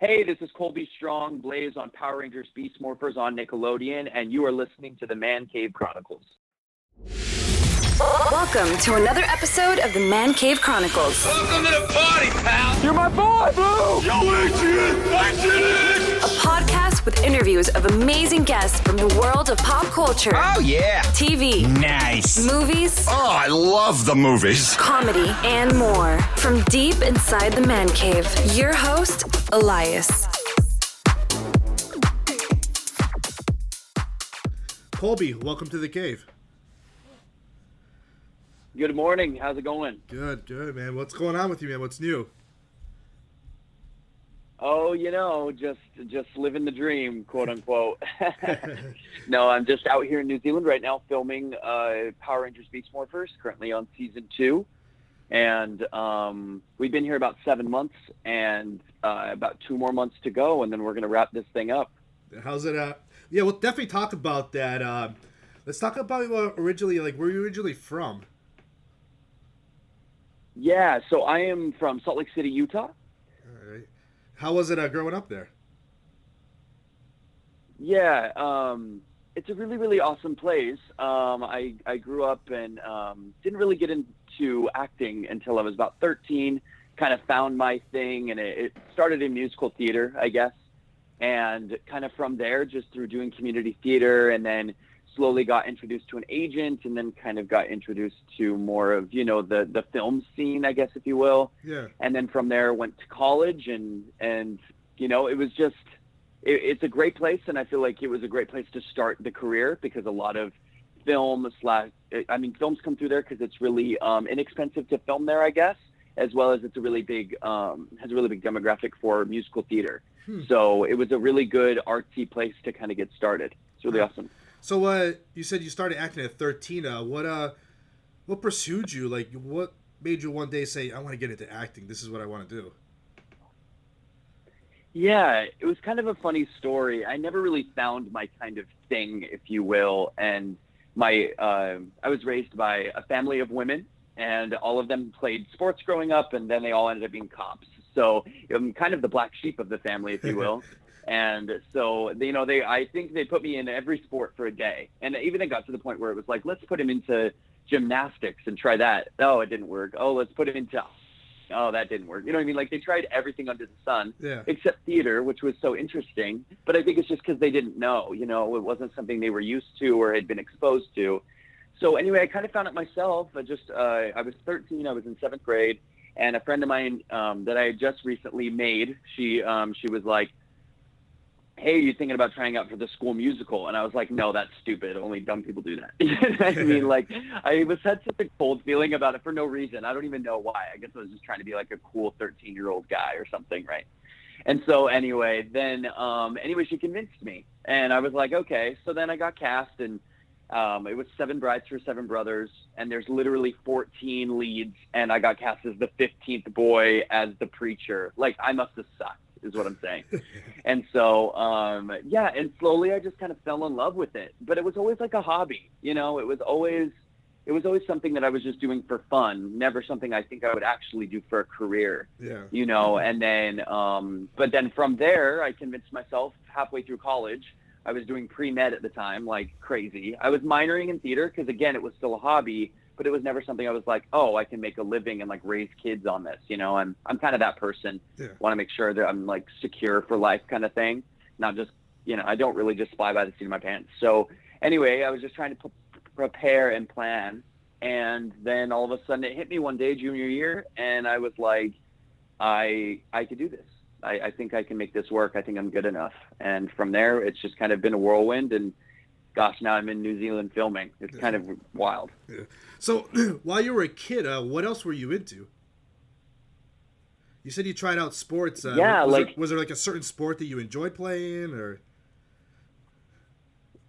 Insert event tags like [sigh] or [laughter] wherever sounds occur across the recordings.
Hey, this is Colby Strong, Blaze on Power Rangers Beast Morphers on Nickelodeon, and you are listening to the Man Cave Chronicles. Welcome to another episode of the Man Cave Chronicles, Welcome to the party, pal. You're my boy, Blue! Yo, Adrian, Adrian. A podcast with interviews of amazing guests from the world of pop culture, Oh yeah. TV, Nice. movies, Oh, I love the movies. comedy, and more. From deep inside the Man Cave, your host, Elias. Colby, welcome to the cave. Good morning. How's it going? Good, good, man. What's going on with you, man? What's new? Oh, you know, just just living the dream, quote [laughs] unquote. [laughs] no, I'm just out here in New Zealand right now filming uh, Power Rangers Beast Morphers, currently on season two. And um, we've been here about seven months and uh, about two more months to go, and then we're going to wrap this thing up. How's it? Uh, yeah, we'll definitely talk about that. Uh, let's talk about uh, originally, like, where you originally from? Yeah, so I am from Salt Lake City, Utah. How was it uh, growing up there? Yeah, um, it's a really, really awesome place. Um, I, I grew up and um, didn't really get into acting until I was about 13. Kind of found my thing, and it, it started in musical theater, I guess. And kind of from there, just through doing community theater, and then slowly got introduced to an agent, and then kind of got introduced to more of you know the the film scene, I guess, if you will. Yeah. and then from there went to college and and you know it was just it, it's a great place and i feel like it was a great place to start the career because a lot of film slash i mean films come through there because it's really um, inexpensive to film there i guess as well as it's a really big um, has a really big demographic for musical theater. Hmm. so it was a really good artsy place to kind of get started. It's really awesome So, uh, you said you started acting at 13. Uh, what, uh, what pursued you? Like, what made you one day say, I want to get into acting? This is what I want to do? Yeah, it was kind of a funny story. I never really found my kind of thing, if you will. And my, uh, I was raised by a family of women, and all of them played sports growing up, and then they all ended up being cops. So I'm kind of the black sheep of the family, if you [laughs] will. And so, you know, they, I think they put me in every sport for a day, and even it got to the point where it was like, let's put him into gymnastics and try that. Oh, it didn't work. Oh, let's put him into oh, that didn't work. You know what I mean? Like they tried everything under the sun Yeah. except theater, which was so interesting. But I think it's just because they didn't know, you know, it wasn't something they were used to or had been exposed to. So anyway, I kind of found it myself. I just, uh, I was 13, I was in seventh grade, and a friend of mine um, that I had just recently made, she, um, she was like, hey, you thinking about trying out for the school musical? And I was like, no, that's stupid. Only dumb people do that. [laughs] I mean, like, I was had such a cold feeling about it for no reason. I don't even know why. I guess I was just trying to be like a cool 13 year old guy or something, right? And so anyway, then um, anyway, she convinced me, and I was like, okay. So then I got cast, and um, it was Seven Brides for Seven Brothers, and there's literally 14 leads, and I got cast as the 15th boy as the preacher. Like I must have sucked, is what I'm saying. and so um, yeah, and slowly I just kind of fell in love with it. But it was always like a hobby, you know. It was always it was always something that I was just doing for fun, never something I think I would actually do for a career Yeah. you know and then um but then from there i convinced myself halfway through college i was doing pre-med at the time like crazy i was minoring in theater because again it was still a hobby but it was never something i was like oh i can make a living and like raise kids on this you know? I'm i'm kind of that person. Yeah. want to make sure that i'm like secure for life kind of thing not just you know i don't really just fly by the seat of my pants. So anyway i was just trying to p- prepare and plan and then all of a sudden it hit me one day junior year and i was like i i could do this. I, I think i can make this work. I think i'm good enough. And from there it's just kind of been a whirlwind and gosh now i'm in new zealand filming it's kind of wild So, [clears throat] while you were a kid, uh, what else were you into? You said you tried out sports. Uh, Yeah, was like- there, was there like a certain sport that you enjoyed playing, or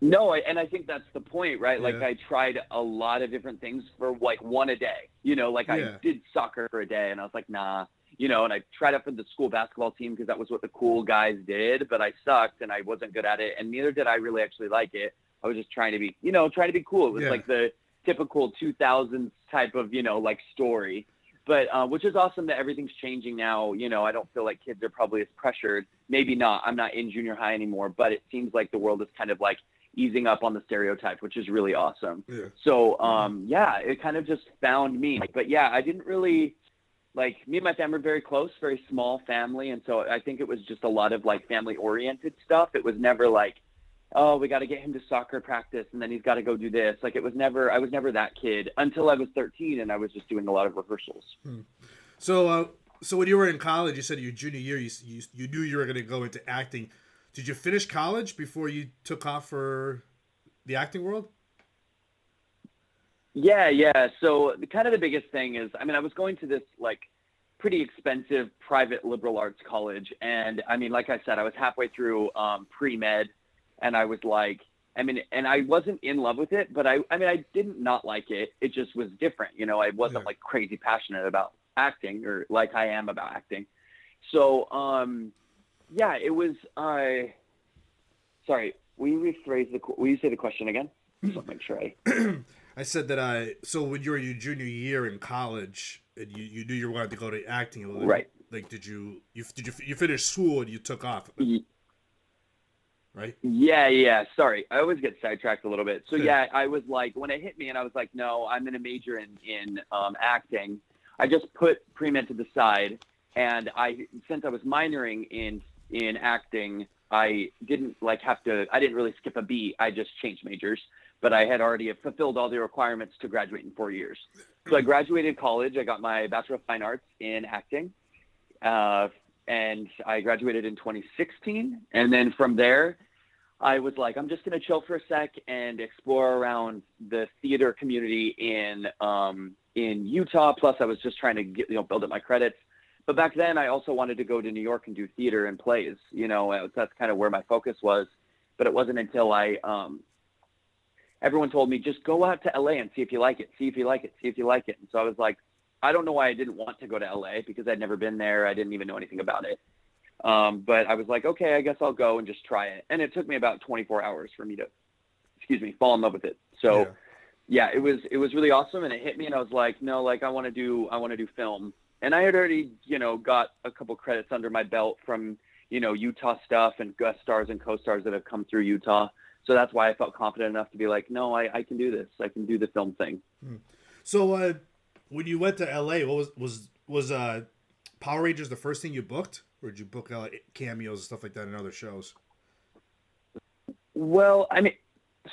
No, I, and I think that's the point, right? Like I tried a lot of different things for like one a day. You know, like Yeah. I did soccer for a day, and I was like, nah. You know, and I tried out for the school basketball team because that was what the cool guys did, but I sucked and I wasn't good at it, and neither did I really actually like it. I was just trying to be, you know, trying to be cool. It was Yeah. like the typical 2000s type of, you know, like story. but uh, which is awesome that everything's changing now. You know, I don't feel like kids are probably as pressured. Maybe not. I'm not in junior high anymore, but it seems like the world is kind of like easing up on the stereotype, which is really awesome. Yeah. So um, yeah, it kind of just found me. But yeah, I didn't really like me and my family were very close, very small family, and so I think it was just a lot of like family oriented stuff. It was never like, oh, we got to get him to soccer practice, and then he's got to go do this. Like it was never. I was never that kid until I was 13, and I was just doing a lot of rehearsals. So, uh, so when you were in college, you said your junior year, you, you you knew you were going to go into acting. Did you finish college before you took off for the acting world? Yeah, yeah. So the kind of the biggest thing is, I mean, I was going to this like pretty expensive private liberal arts college, and I mean, like I said, I was halfway through um, pre med, and I was like, I mean, and I wasn't in love with it, but I, I mean, I didn't not like it. It just was different, you know. I wasn't Yeah. like crazy passionate about acting or like I am about acting. So, um, yeah, it was. I, sorry, will you rephrase the? Will you say the question again? Just make sure I. [clears throat] I said that I. So when you were your junior year in college, and you, you knew you wanted to go to acting, like, Right. Like, did you you did you you finish school and you took off, Y- right? Yeah, yeah. Sorry, I always get sidetracked a little bit. So Yeah. I was like, when it hit me, and I was like, no, I'm going to major in in um, acting. I just put pre med to the side, and I since I was minoring in in acting, I didn't like have to. I didn't really skip a beat. I just changed majors, but I had already fulfilled all the requirements to graduate in four years. So I graduated college. I got my bachelor of fine arts in acting, uh, and I graduated in 2016. And then from there, I was like, I'm just gonna chill for a sec and explore around the theater community in um, in Utah. Plus, I was just trying to get you know build up my credits. But back then, I also wanted to go to New York and do theater and plays. You know, that's kind of where my focus was. But it wasn't until I um, everyone told me just go out to LA and see if you like it, see if you like it, see if you like it. And so I was like, I don't know why I didn't want to go to LA because I'd never been there. I didn't even know anything about it. Um, but I was like, okay, I guess I'll go and just try it. And it took me about 24 hours for me to, excuse me, fall in love with it. So Yeah. yeah, it was, it was really awesome. And it hit me and I was like, no, like I want to do, I want to do film. And I had already, you know, got a couple credits under my belt from, you know, Utah stuff and guest stars and co-stars that have come through Utah. So that's why I felt confident enough to be like, no, I, I can do this. I can do the film thing. So uh, when you went to LA, what was was was uh, Power Rangers the first thing you booked, or did you book uh, cameos and stuff like that in other shows? Well, I mean,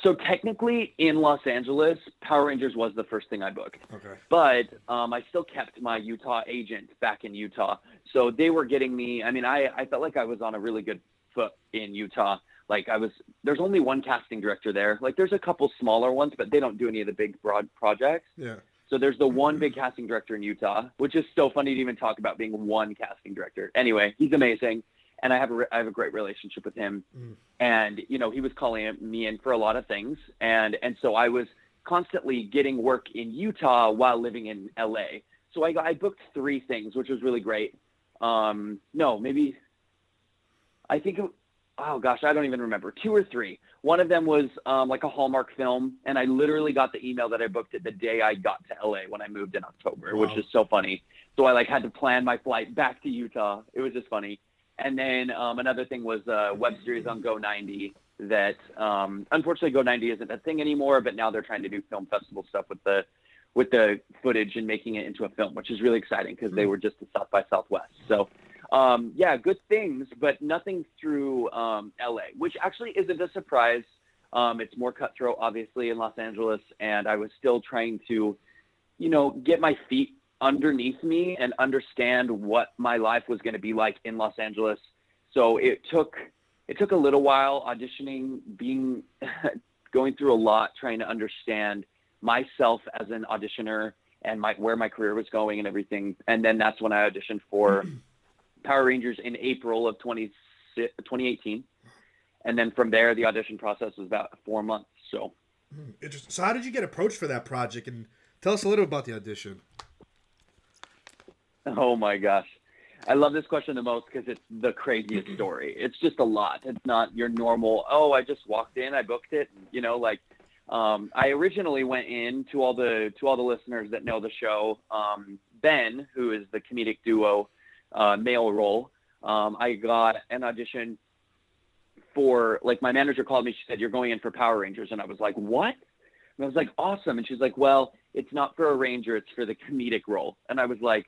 so technically in Los Angeles, Power Rangers was the first thing I booked. Okay. but um, I still kept my Utah agent back in Utah. So they were getting me. I mean, I, I felt like I was on a really good foot in Utah. Like I was, there's only one casting director there. Like there's a couple smaller ones, but they don't do any of the big broad projects. Yeah. So there's the one big casting director in Utah, which is so funny to even talk about being one casting director. Anyway, he's amazing, and I have a I have a great relationship with him. Mm. And you know, he was calling me in for a lot of things, and and so I was constantly getting work in Utah while living in LA. So I I booked three things, which was really great. Um, no, maybe I think it, oh gosh, I don't even remember. Two or three. One of them was um, like a Hallmark film, and I literally got the email that I booked it the day I got to LA when I moved in October, which is so funny. So I like had to plan my flight back to Utah. It was just funny. And then um, another thing was a web series on Go 90 that um, unfortunately Go 90 isn't a thing anymore, but now they're trying to do film festival stuff with the with the footage and making it into a film, which is really exciting because they were just at South by Southwest. So um, yeah, good things, but nothing through um, LA, which actually isn't a surprise. Um, it's more cutthroat, obviously, in Los Angeles, and I was still trying to, you know, get my feet underneath me and understand what my life was going to be like in Los Angeles. So it took it took a little while auditioning, being [laughs] going through a lot, trying to understand myself as an auditioner and my where my career was going and everything. And then that's when I auditioned for [clears throat] Power Rangers in April of 20, 2018. And then from there, the audition process was about four months. So Interesting. So how did you get approached for that project? And tell us a little about the audition. Oh my gosh. I love this question the most because it's the craziest [clears throat] story. It's just a lot. It's not your normal, oh, I just walked in, I booked it, you know, like um, I originally went in to all the to all the listeners that know the show. Um, Ben, who is the comedic duo uh, male role, um, I got an audition for like my manager called me. She said you're going in for Power Rangers, and I was like, what? And I was like, awesome. And she's like, well, it's not for a ranger, it's for the comedic role. And I was like,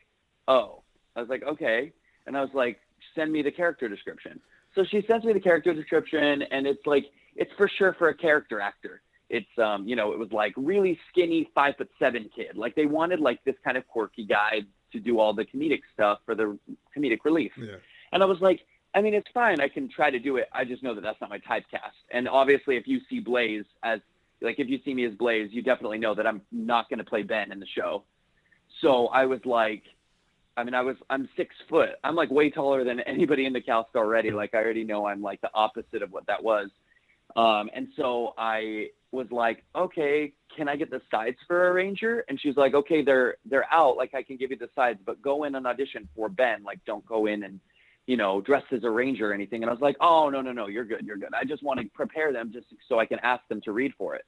oh. I was like, okay. And I was like, send me the character description. So she sends me the character description, and it's like it's for sure for a character actor. It's um, you know, it was like really skinny, five foot seven kid. Like they wanted like this kind of quirky guy to do all the comedic stuff for the comedic relief. Yeah. And I was like, I mean, it's fine. I can try to do it. I just know that that's not my typecast. And obviously, if you see Blaze as like if you see me as Blaze, you definitely know that I'm not going to play Ben in the show. So I was like, I mean, I was I'm six foot. I'm like way taller than anybody in the cast already. Like I already know I'm like the opposite of what that was. Um, and so I was like, okay, can I get the sides for a ranger? And she's like, okay, they're they're out. Like I can give you the sides, but go in and audition for Ben. Like don't go in and you know dressed as a ranger or anything. And I was like, oh no no no, you're good, you're good. I just want to prepare them just so I can ask them to read for it.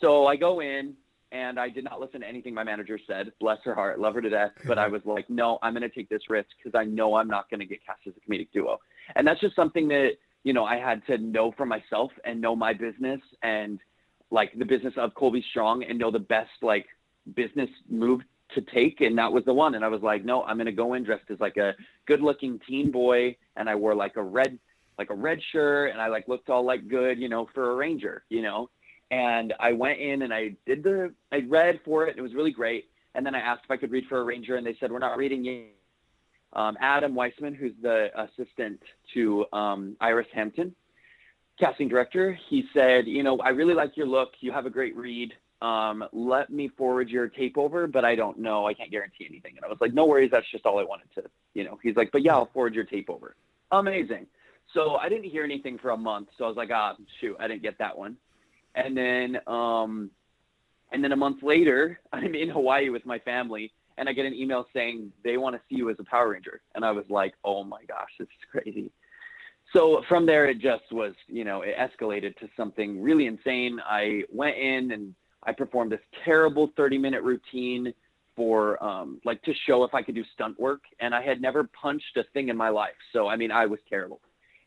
So I go in and I did not listen to anything my manager said. Bless her heart, love her to death. But I was like, no, I'm going to take this risk because I know I'm not going to get cast as a comedic duo. And that's just something that you know I had to know for myself and know my business and like the business of Colby Strong and know the best like business move to take. And that was the one. And I was like, no, I'm going to go in dressed as like a good looking teen boy. And I wore like a red, like a red shirt and I like looked all like good, you know, for a ranger, you know, and I went in and I did the, I read for it. It was really great. And then I asked if I could read for a ranger and they said, we're not reading yet. Um, Adam Weissman, who's the assistant to um, Iris Hampton, casting director, he said, you know, I really like your look. You have a great read. Um, let me forward your tape over, but I don't know. I can't guarantee anything. And I was like, no worries. That's just all I wanted to, you know, he's like, but yeah, I'll forward your tape over. Amazing. So I didn't hear anything for a month. So I was like, ah, shoot, I didn't get that one. And then, um, and then a month later, [laughs] I'm in Hawaii with my family and I get an email saying they want to see you as a Power Ranger. And I was like, oh my gosh, this is crazy. So from there it just was you know it escalated to something really insane. I went in and i performed this terrible 30 minute routine for um, like to show if i could do stunt work. And i had never punched a thing in my life. So i mean i was terrible.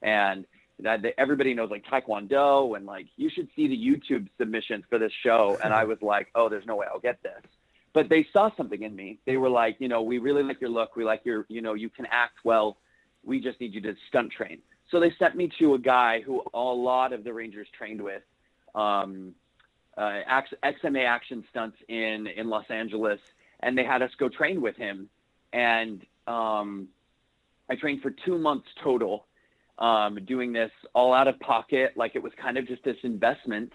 And that everybody knows like taekwondo and like you should see the youtube submissions for this show. And i was like oh there's no way i'll get this but they saw something in me. They were like you know we really like your look. We like your you know you can act well. We just need you to stunt train. So they sent me to a guy who a lot of the Rangers trained with, um, uh, XMA action stunts in in Los Angeles, and they had us go train with him. And um, I trained for two months total, um, doing this all out of pocket, like it was kind of just this investment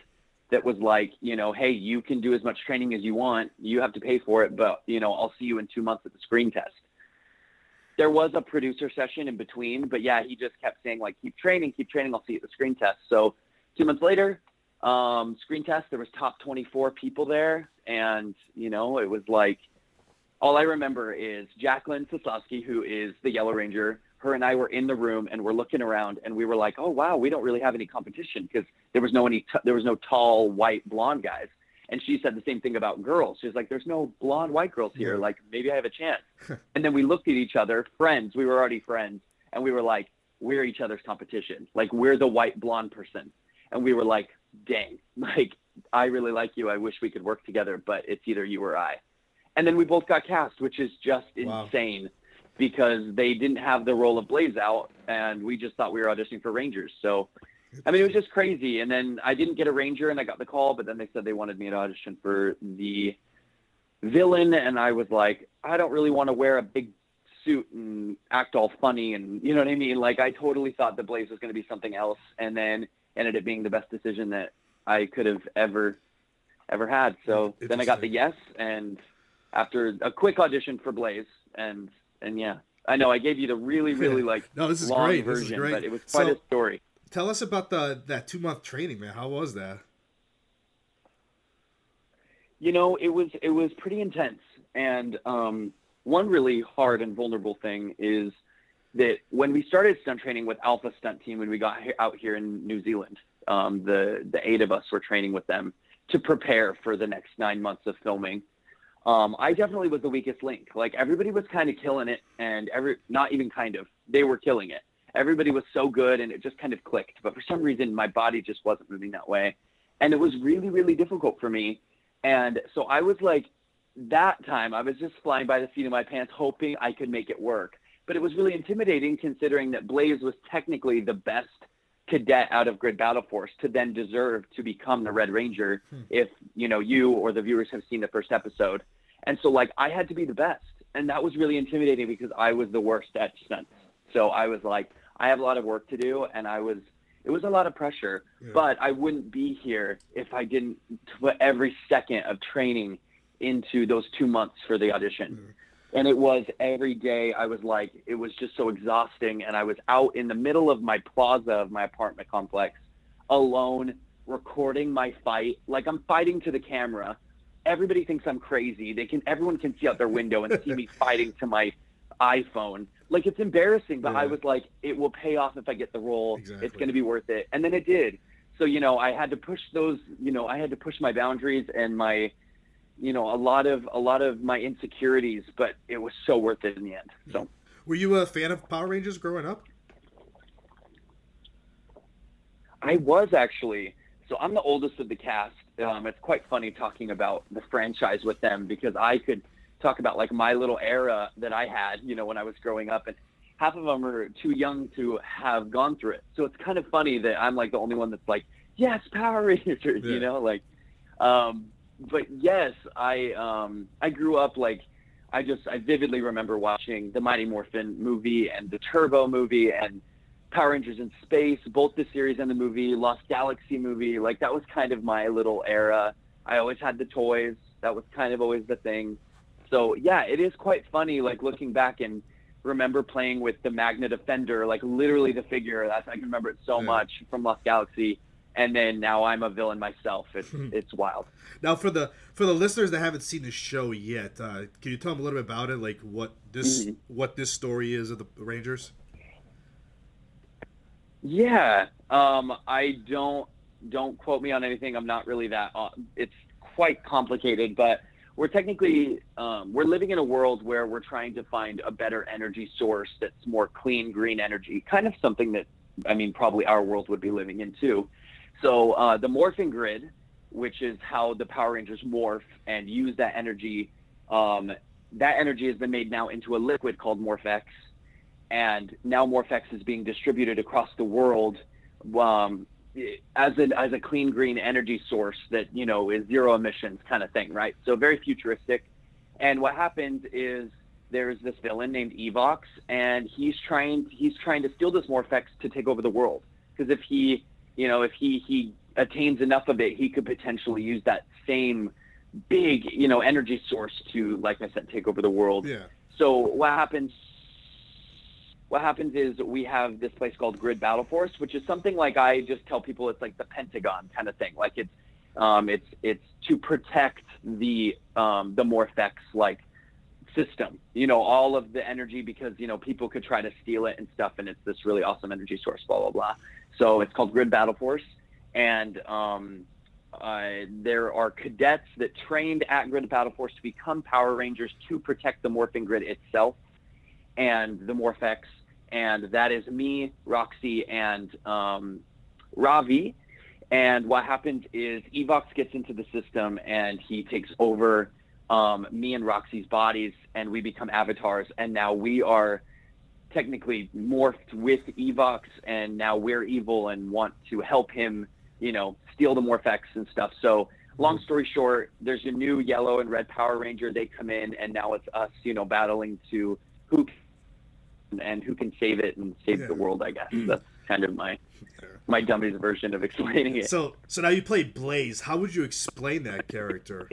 that was like, you know, hey, you can do as much training as you want. You have to pay for it, but you know, I'll see you in two months at the screen test there was a producer session in between, but yeah, he just kept saying like, keep training, keep training. I'll see you at the screen test. So two months later, um, screen test, there was top 24 people there. And, you know, it was like, all I remember is Jacqueline Scislowski, who is the Yellow Ranger. Her and I were in the room and we're looking around and we were like, oh, wow, we don't really have any competition because there was no any, t- there was no tall, white, blonde guys. And she said the same thing about girls. She's like, there's no blonde white girls here. Yeah. Like, maybe I have a chance. [laughs] and then we looked at each other, friends. We were already friends. And we were like, we're each other's competition. Like, we're the white blonde person. And we were like, dang, [laughs] like, I really like you. I wish we could work together, but it's either you or I. And then we both got cast, which is just insane wow. Because they didn't have the role of Blaze out. And we just thought we were auditioning for Rangers. So, I mean, it was just crazy. And then I didn't get a Ranger, and I got the call, but then they said they wanted me to audition for the villain, and I was like, I don't really want to wear a big suit and act all funny, and you know what I mean. Like, I totally thought the Blaze was going to be something else, and then ended up being the best decision that I could have ever ever had. So then I got the yes, and after a quick audition for Blaze, and and yeah, I know I gave you the really [laughs] really like no, this is long great. version, this is great. but it was quite so, a story. Tell us about the that two month training, man. How was that? You know, it was it was pretty intense, and um, one really hard and vulnerable thing is that when we started stunt training with Alpha Stunt Team, when we got out here in New Zealand, um, the the eight of us were training with them to prepare for the next nine months of filming. Um, I definitely was the weakest link. Like everybody was kind of killing it, and every not even kind of, they were killing it. Everybody was so good, and it just kind of clicked. But for some reason, my body just wasn't moving that way, and it was really, really difficult for me. And so I was like, that time, I was just flying by the seat of my pants, hoping I could make it work. But it was really intimidating, considering that Blaze was technically the best cadet out of Grid Battle Force to then deserve to become the Red Ranger hmm. if you know you or the viewers have seen the first episode. And so like I had to be the best. And that was really intimidating because I was the worst at stunts. So I was like, I have a lot of work to do and I was it was a lot of pressure. But I wouldn't be here if I didn't put every second of training into those two months for the audition. And it was every day I was like, it was just so exhausting. And I was out in the middle of my plaza of my apartment complex alone recording my fight. Like I'm fighting to the camera. Everybody thinks I'm crazy. They can everyone can see out their window and see me [laughs] fighting to my iPhone. Like it's embarrassing, but I was like, it will pay off if I get the role. Exactly. It's gonna be worth it. And then it did. So, you know, I had to push those, you know, I had to push my boundaries and my you know, a lot of a lot of my insecurities, but it was so worth it in the end. So Were you a fan of Power Rangers growing up? I was actually. So I'm the oldest of the cast. Um, it's quite funny talking about the franchise with them because I could talk about like my little era that I had, you know, when I was growing up, and half of them are too young to have gone through it. So it's kind of funny that I'm like the only one that's like, yes, Power Rangers, Yeah. you know, like. Um, but yes, I um, I grew up like I just I vividly remember watching the Mighty Morphin movie and the Turbo movie and Power Rangers in Space, both the series and the movie, Lost Galaxy movie. Like that was kind of my little era. I always had the toys. That was kind of always the thing. So yeah, it is quite funny. Like looking back and remember playing with the Magna Defender, like literally the figure. That's I can remember it so Yeah. much from Lost Galaxy. And then now I'm a villain myself. It's it's wild. Now, for the for the listeners that haven't seen the show yet, uh, can you tell them a little bit about it, like what this Mhm. what this story is of the Rangers? Yeah, um, I don't don't quote me on anything. I'm not really that. Uh, it's quite complicated, but we're technically um, we're living in a world where we're trying to find a better energy source that's more clean, green energy. Kind of something that I mean, probably our world would be living in too. So uh, the morphing grid, which is how the Power Rangers morph and use that energy, um, that energy has been made now into a liquid called Morph-X and now Morph-X is being distributed across the world um, as an as a clean green energy source that you know is zero emissions kind of thing, right? So very futuristic. And what happens is there's this villain named Evox, and he's trying he's trying to steal this Morph-X to take over the world. Because if he you know if he he attains enough of it, he could potentially use that same big you know energy source to like I said take over the world. Yeah. So what happens? What happens is we have this place called Grid Battle Force, which is something like I just tell people it's like the Pentagon kind of thing. Like it's um, it's it's to protect the um, the Morph-X like system. You know, all of the energy because you know people could try to steal it and stuff, and it's this really awesome energy source. Blah blah blah. So it's called Grid Battle Force, and um, uh, there are cadets that trained at Grid Battle Force to become Power Rangers to protect the morphing grid itself and the Morph-X. And that is me, Roxy, and um, Ravi. And what happens is Evox gets into the system and he takes over um, me and Roxy's bodies, and we become avatars. And now we are technically morphed with Evox, and now we're evil and want to help him, you know, steal the Morph-X and stuff. So, long story short, there's a new yellow and red Power Ranger. They come in, and now it's us, you know, battling to who can, and who can save it and save Yeah. the world. I guess that's kind of my my dummy's version of explaining it. So so now you play Blaze. How would you explain that character?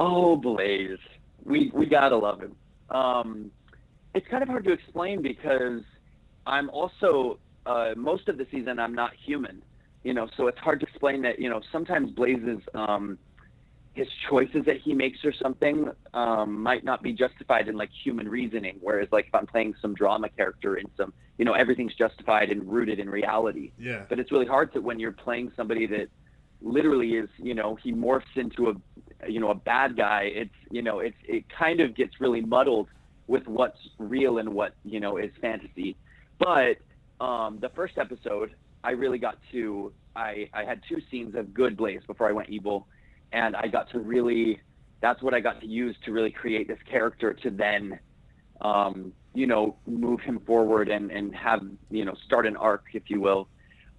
Oh, Blaze, we we gotta love him. Um, it's kind of hard to explain because I'm also uh, most of the season I'm not human, you know. So it's hard to explain that. You know, sometimes Blaze's um, his choices that he makes or something um, might not be justified in like human reasoning. Whereas like if I'm playing some drama character in some, you know, everything's justified and rooted in reality Yeah. but it's really hard to when you're playing somebody that literally is you know he morphs into a you know a bad guy. It's you know it's it kind of gets really muddled with what's real and what you know is fantasy. But um, the first episode, I really got to I I had two scenes of good Blaze before I went evil, and I got to really that's what I got to use to really create this character to then um, you know, move him forward and, and have, you know, start an arc, if you will.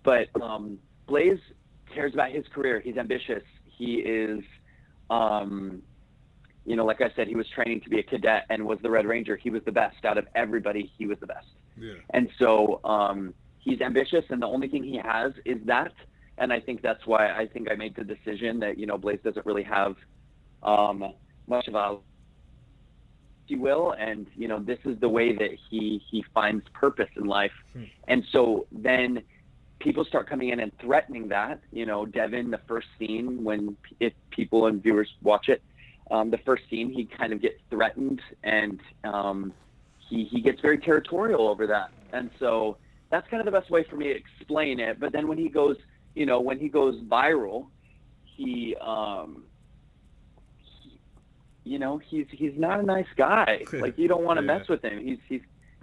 But um, Blaze cares about his career. He's ambitious. He is, um, you know, like I said, he was training to be a cadet and was the Red Ranger. He was the best out of everybody. He was the best. Yeah. And so um, he's ambitious, and the only thing he has is that. And I think that's why I think I made the decision that you know Blaze doesn't really have um, much of a you will and you know this is the way that he he finds purpose in life Hmm. and so then people start coming in and threatening that you know devin the first scene when if people and viewers watch it um, the first scene he kind of gets threatened and um, he he gets very territorial over that and so that's kind of the best way for me to explain it but then when he goes you know when he goes viral he um you know, he's he's not a nice guy. [laughs] Like you don't want to Yeah. mess with him. He's he's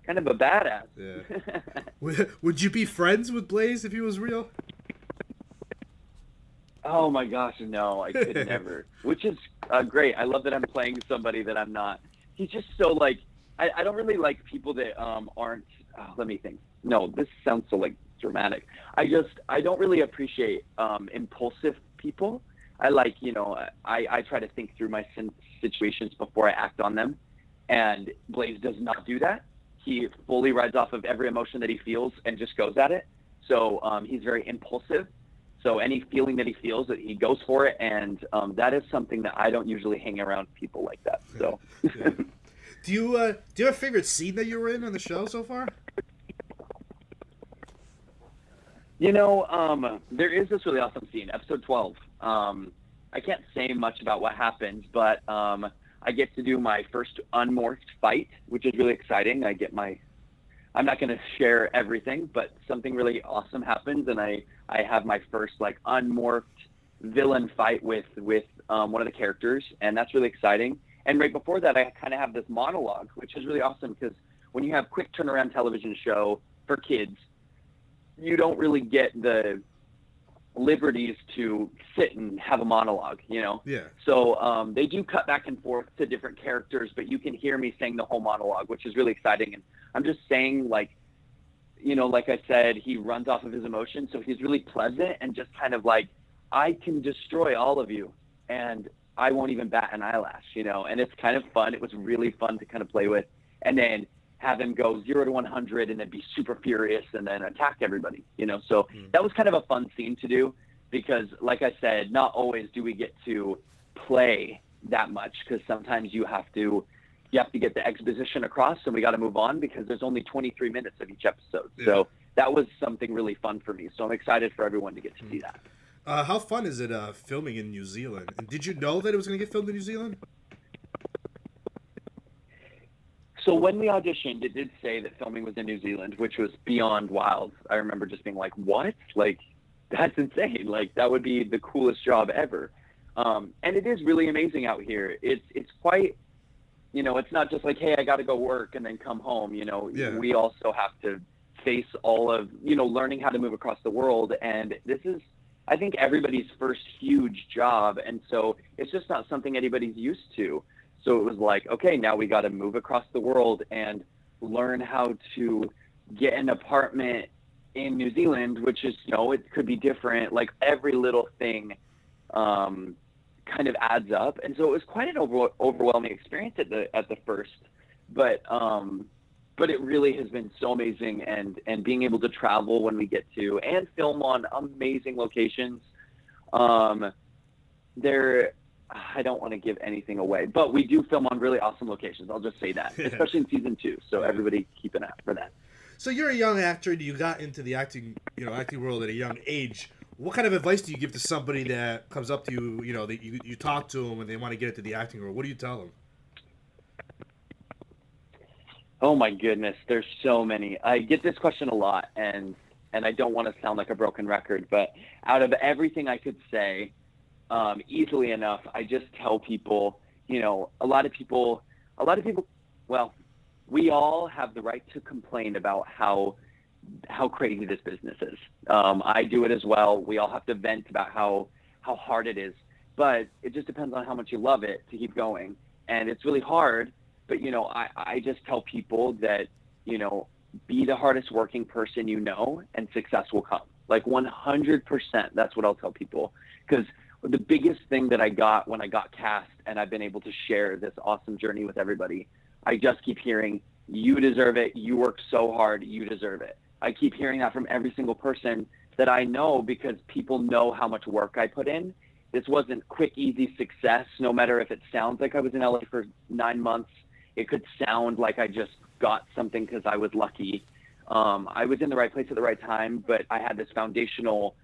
kind of a badass. Yeah. [laughs] Would, would you be friends with Blaze if he was real? oh my gosh, no, I could [laughs] never. Which is uh, great. I love that I'm playing somebody that I'm not. He's just so like I, I don't really like people that um aren't. Oh, let me think. No, this sounds so like dramatic. I just I don't really appreciate um impulsive people. I like you know I I try to think through my sin- situations before I act on them, and Blaze does not do that. He fully rides off of every emotion that he feels and just goes at it. So um, he's very impulsive. So any feeling that he feels, that he goes for it, and um, that is something that I don't usually hang around people like that. So Yeah. [laughs] Do you uh, do you have a favorite scene that you were in on the show so far? you know, um, there is this really awesome scene, episode twelve. Um, I can't say much about what happens, but um, I get to do my first unmorphed fight, which is really exciting. I get my I'm not going to share everything, but something really awesome happens, and I I have my first like unmorphed villain fight with with um, one of the characters, and that's really exciting. And right before that, I kind of have this monologue, which is really awesome because when you have quick turnaround television show for kids, you don't really get the liberties to sit and have a monologue, you know. Yeah. So um, they do cut back and forth to different characters, but you can hear me saying the whole monologue, which is really exciting. And I'm just saying, like, you know, like I said, he runs off of his emotions, so he's really pleasant and just kind of like, I can destroy all of you, and I won't even bat an eyelash, you know. And it's kind of fun. It was really fun to kind of play with, and then have him go zero to 100 and then be super furious and then attack everybody, you know. So that was kind of a fun scene to do because, like I said, not always do we get to play that much because sometimes you have to you have to get the exposition across and we got to move on because there's only 23 minutes of each episode. So that was something really fun for me. So I'm excited for everyone to get to see that. Uh, how fun is it uh, filming in New Zealand? And did you know that it was going to get filmed in New Zealand? So when we auditioned, it did say that filming was in New Zealand, which was beyond wild. I remember just being like, "What? Like, that's insane! Like, that would be the coolest job ever." Um, and it is really amazing out here. It's it's quite, you know, it's not just like, "Hey, I got to go work and then come home." You know, Yeah. we also have to face all of you know learning how to move across the world, and this is. I think everybody's first huge job, and so it's just not something anybody's used to. So it was like, okay, now we got to move across the world and learn how to get an apartment in New Zealand, which is, you know, it could be different. Like every little thing um, kind of adds up. And so it was quite an over- overwhelming experience at the at the first, but um, but it really has been so amazing. And and being able to travel when we get to and film on amazing locations. Um, there I don't want to give anything away, but we do film on really awesome locations. I'll just say that, [laughs] Yeah. especially in season two. So everybody keep an eye for that. So you're a young actor and you got into the acting, you know, acting world at a young age. What kind of advice do you give to somebody that comes up to you, you know, that you, you talk to them and they want to get into the acting world? What do you tell them? Oh my goodness, there's so many. I get this question a lot, and and I don't want to sound like a broken record, but out of everything I could say, um, easily enough, I just tell people, you know, a lot of people, a lot of people, well, we all have the right to complain about how how crazy this business is. Um, I do it as well. We all have to vent about how how hard it is, but it just depends on how much you love it to keep going. And it's really hard, but you know, I I just tell people that you know, be the hardest working person you know, and success will come. Like 100%. That's what I'll tell people because the biggest thing that I got when I got cast and I've been able to share this awesome journey with everybody, I just keep hearing, you deserve it. You work so hard. You deserve it. I keep hearing that from every single person that I know because people know how much work I put in. This wasn't quick, easy success, no matter if it sounds like I was in LA for nine months. It could sound like I just got something because I was lucky. Um, I was in the right place at the right time, but I had this foundational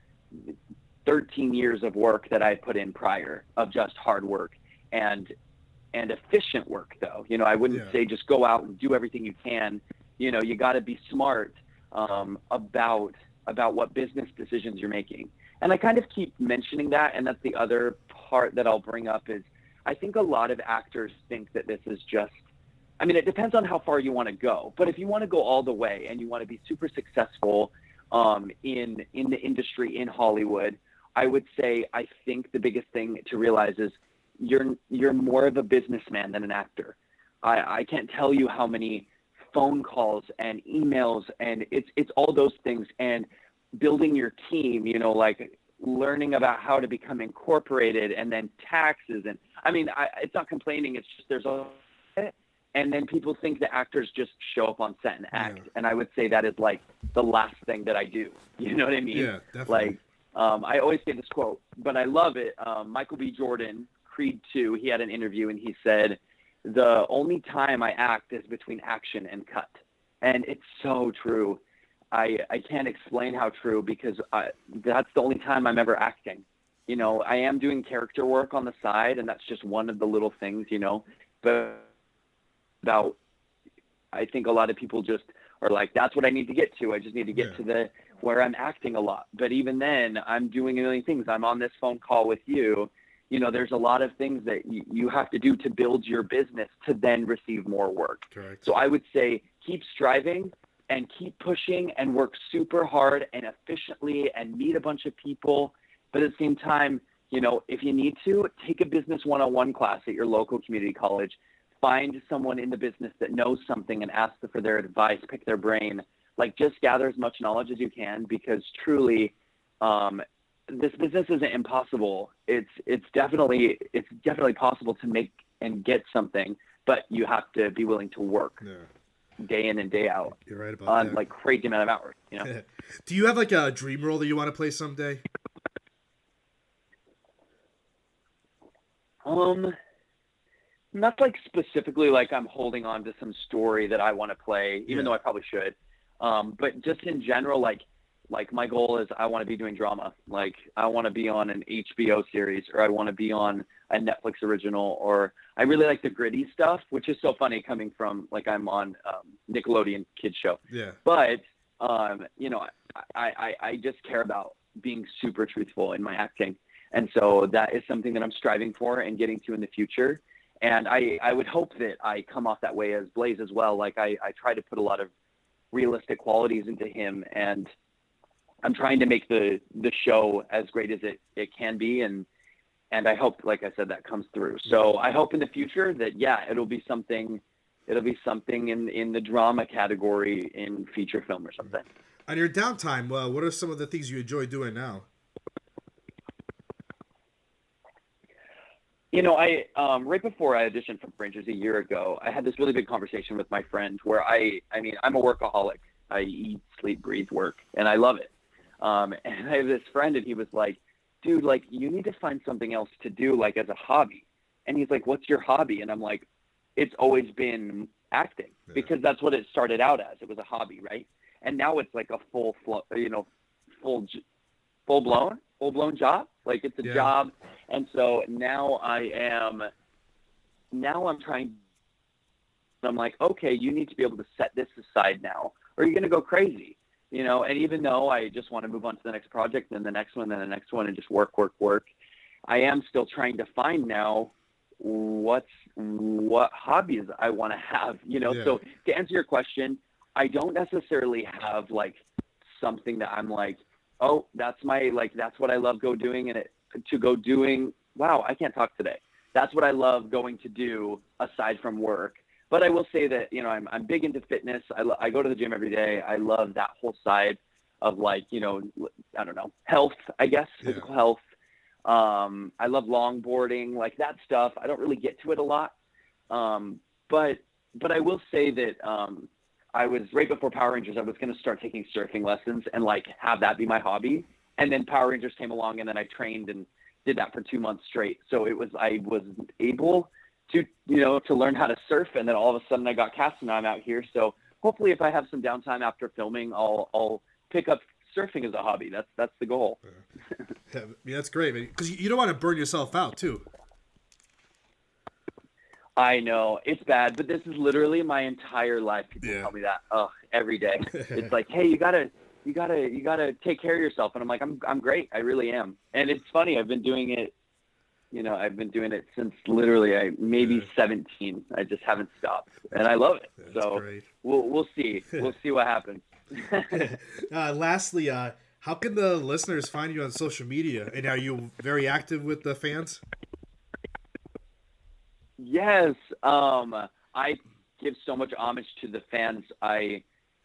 13 years of work that I put in prior of just hard work and and efficient work though. You know, I wouldn't Yeah. say just go out and do everything you can. You know, you got to be smart um, about about what business decisions you're making. And I kind of keep mentioning that, and that's the other part that I'll bring up is I think a lot of actors think that this is just I mean, it depends on how far you want to go. But if you want to go all the way and you want to be super successful um, in in the industry in Hollywood, I would say I think the biggest thing to realize is you're you're more of a businessman than an actor. I, I can't tell you how many phone calls and emails and it's it's all those things and building your team. You know, like learning about how to become incorporated and then taxes and I mean, I, it's not complaining. It's just there's a and then people think the actors just show up on set and act Yeah. and i would say that is like the last thing that i do [laughs] you know what i mean Yeah, definitely. like um, i always say this quote but i love it. Um, michael b. Jordan creed 2 he had an interview and he said the only time i act is between action and cut. And it's so true. I i can't explain how true because I, that's the only time i'm ever acting. You know i am doing character work on the side and that's just one of the little things you know but about I think a lot of people just are like, that's what I need to get to. I just need to get Yeah. to the where I'm acting a lot. But even then, I'm doing a million things. I'm on this phone call with you. You know, there's a lot of things that you, you have to do to build your business to then receive more work. Correct. So I would say keep striving and keep pushing and work super hard and efficiently and meet a bunch of people. But at the same time, you know, if you need to, take a business one on one class at your local community college. Find someone in the business that knows something and ask for their advice, pick their brain. Like just gather as much knowledge as you can because truly, um, this business isn't impossible. It's it's definitely it's definitely possible to make and get something, but you have to be willing to work yeah, day in and day out you're right about on that. like crazy amount of hours. You know, [laughs] Do you have like a dream role that you want to play someday? um, not like specifically like I'm holding on to some story that I want to play, even Yeah. though I probably should. Um, but just in general, like like my goal is I want to be doing drama. Like I want to be on an HBO series or I want to be on a Netflix original or I really like the gritty stuff, which is so funny coming from like I'm on um, Nickelodeon kids show. Yeah, but um, you know, I, I, I just care about being super truthful in my acting. And so that is something that I'm striving for and getting to in the future. And I, I would hope that I come off that way as Blaze as well. Like I, I try to put a lot of realistic qualities into him and I'm trying to make the, the show as great as it, it can be. And, and I hope, like I said, that comes through. So I hope in the future that, yeah, it'll be something, it'll be something in, in the drama category in feature film or something. on your downtime, well, what are some of the things you enjoy doing now? You know, I um, right before I auditioned for Rangers a year ago, I had this really big conversation with my friend where I, I mean, I'm a workaholic. I eat, sleep, breathe, work, and I love it. Um, [laughs] and I have this friend, and he was like, "Dude, like, you need to find something else to do, like, as a hobby." And he's like, "What's your hobby?" And I'm like, "It's always been acting Yeah. because that's what it started out as. It was a hobby, right? And now it's like a full, flo- you know, full, full blown, full blown job. Like it's a Yeah. job." And so now I am, now I'm trying, I'm like, okay, you need to be able to set this aside now, or you're going to go crazy. you know, and even though I just want to move on to the next project then the next one then the next one and just work, work, work, I am still trying to find now what's what hobbies I want to have, you know. Yeah. So to answer your question, I don't necessarily have like something that I'm like, oh, that's my like that's what I love go doing and it to go doing. Wow, I can't talk today. That's what I love going to do aside from work. But I will say that you know I'm I'm big into fitness. I lo- I go to the gym every day. I love that whole side of like you know I don't know health. I guess Yeah. physical health. Um, I love longboarding, like that stuff. I don't really get to it a lot, um, but but I will say that um, I was right before Power Rangers. I was going to start taking surfing lessons and like have that be my hobby. And then Power Rangers came along, and then I trained and did that for two months straight. So it was I was able to you know to learn how to surf, and then all of a sudden I got cast, and I'm out here. So hopefully, if I have some downtime after filming, I'll I'll pick up surfing as a hobby. That's that's the goal. Yeah, [laughs] that's great. Because you don't want to burn yourself out too. I know it's bad, but this is literally my entire life. People Yeah. tell me that oh, every day. [laughs] it's like, hey, you gotta, you gotta, you gotta take care of yourself, and I'm like, I'm, I'm great. I really am. And it's funny. I've been doing it. You know, I've been doing it since literally I maybe Yeah. 17. I just haven't stopped, and I love it. That's so great. we'll we'll see. [laughs] we'll see what happens. [laughs] Uh, lastly, uh, how can the listeners find you on social media? And are you very active with the fans? Yes, um, I give so much homage to the fans. I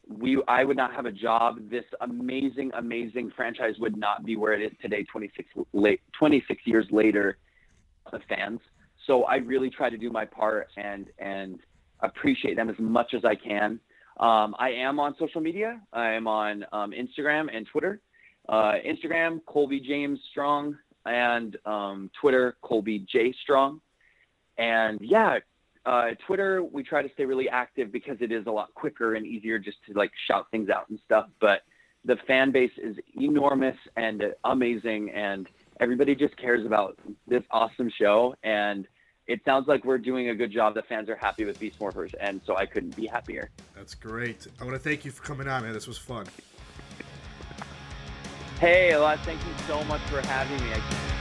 we I would not have a job. This amazing, amazing franchise would not be where it is today. 26 late, 26 years later, the fans. So I really try to do my part and and appreciate them as much as I can. Um, I am on social media. I am on um, Instagram and Twitter. Uh, Instagram Colby James Strong and um, Twitter Colby J Strong and yeah uh, twitter we try to stay really active because it is a lot quicker and easier just to like shout things out and stuff but the fan base is enormous and amazing and everybody just cares about this awesome show and it sounds like we're doing a good job the fans are happy with beast morphers and so i couldn't be happier That's great. I want to thank you for coming on, man. This was fun. hey Elias, thank you so much for having me I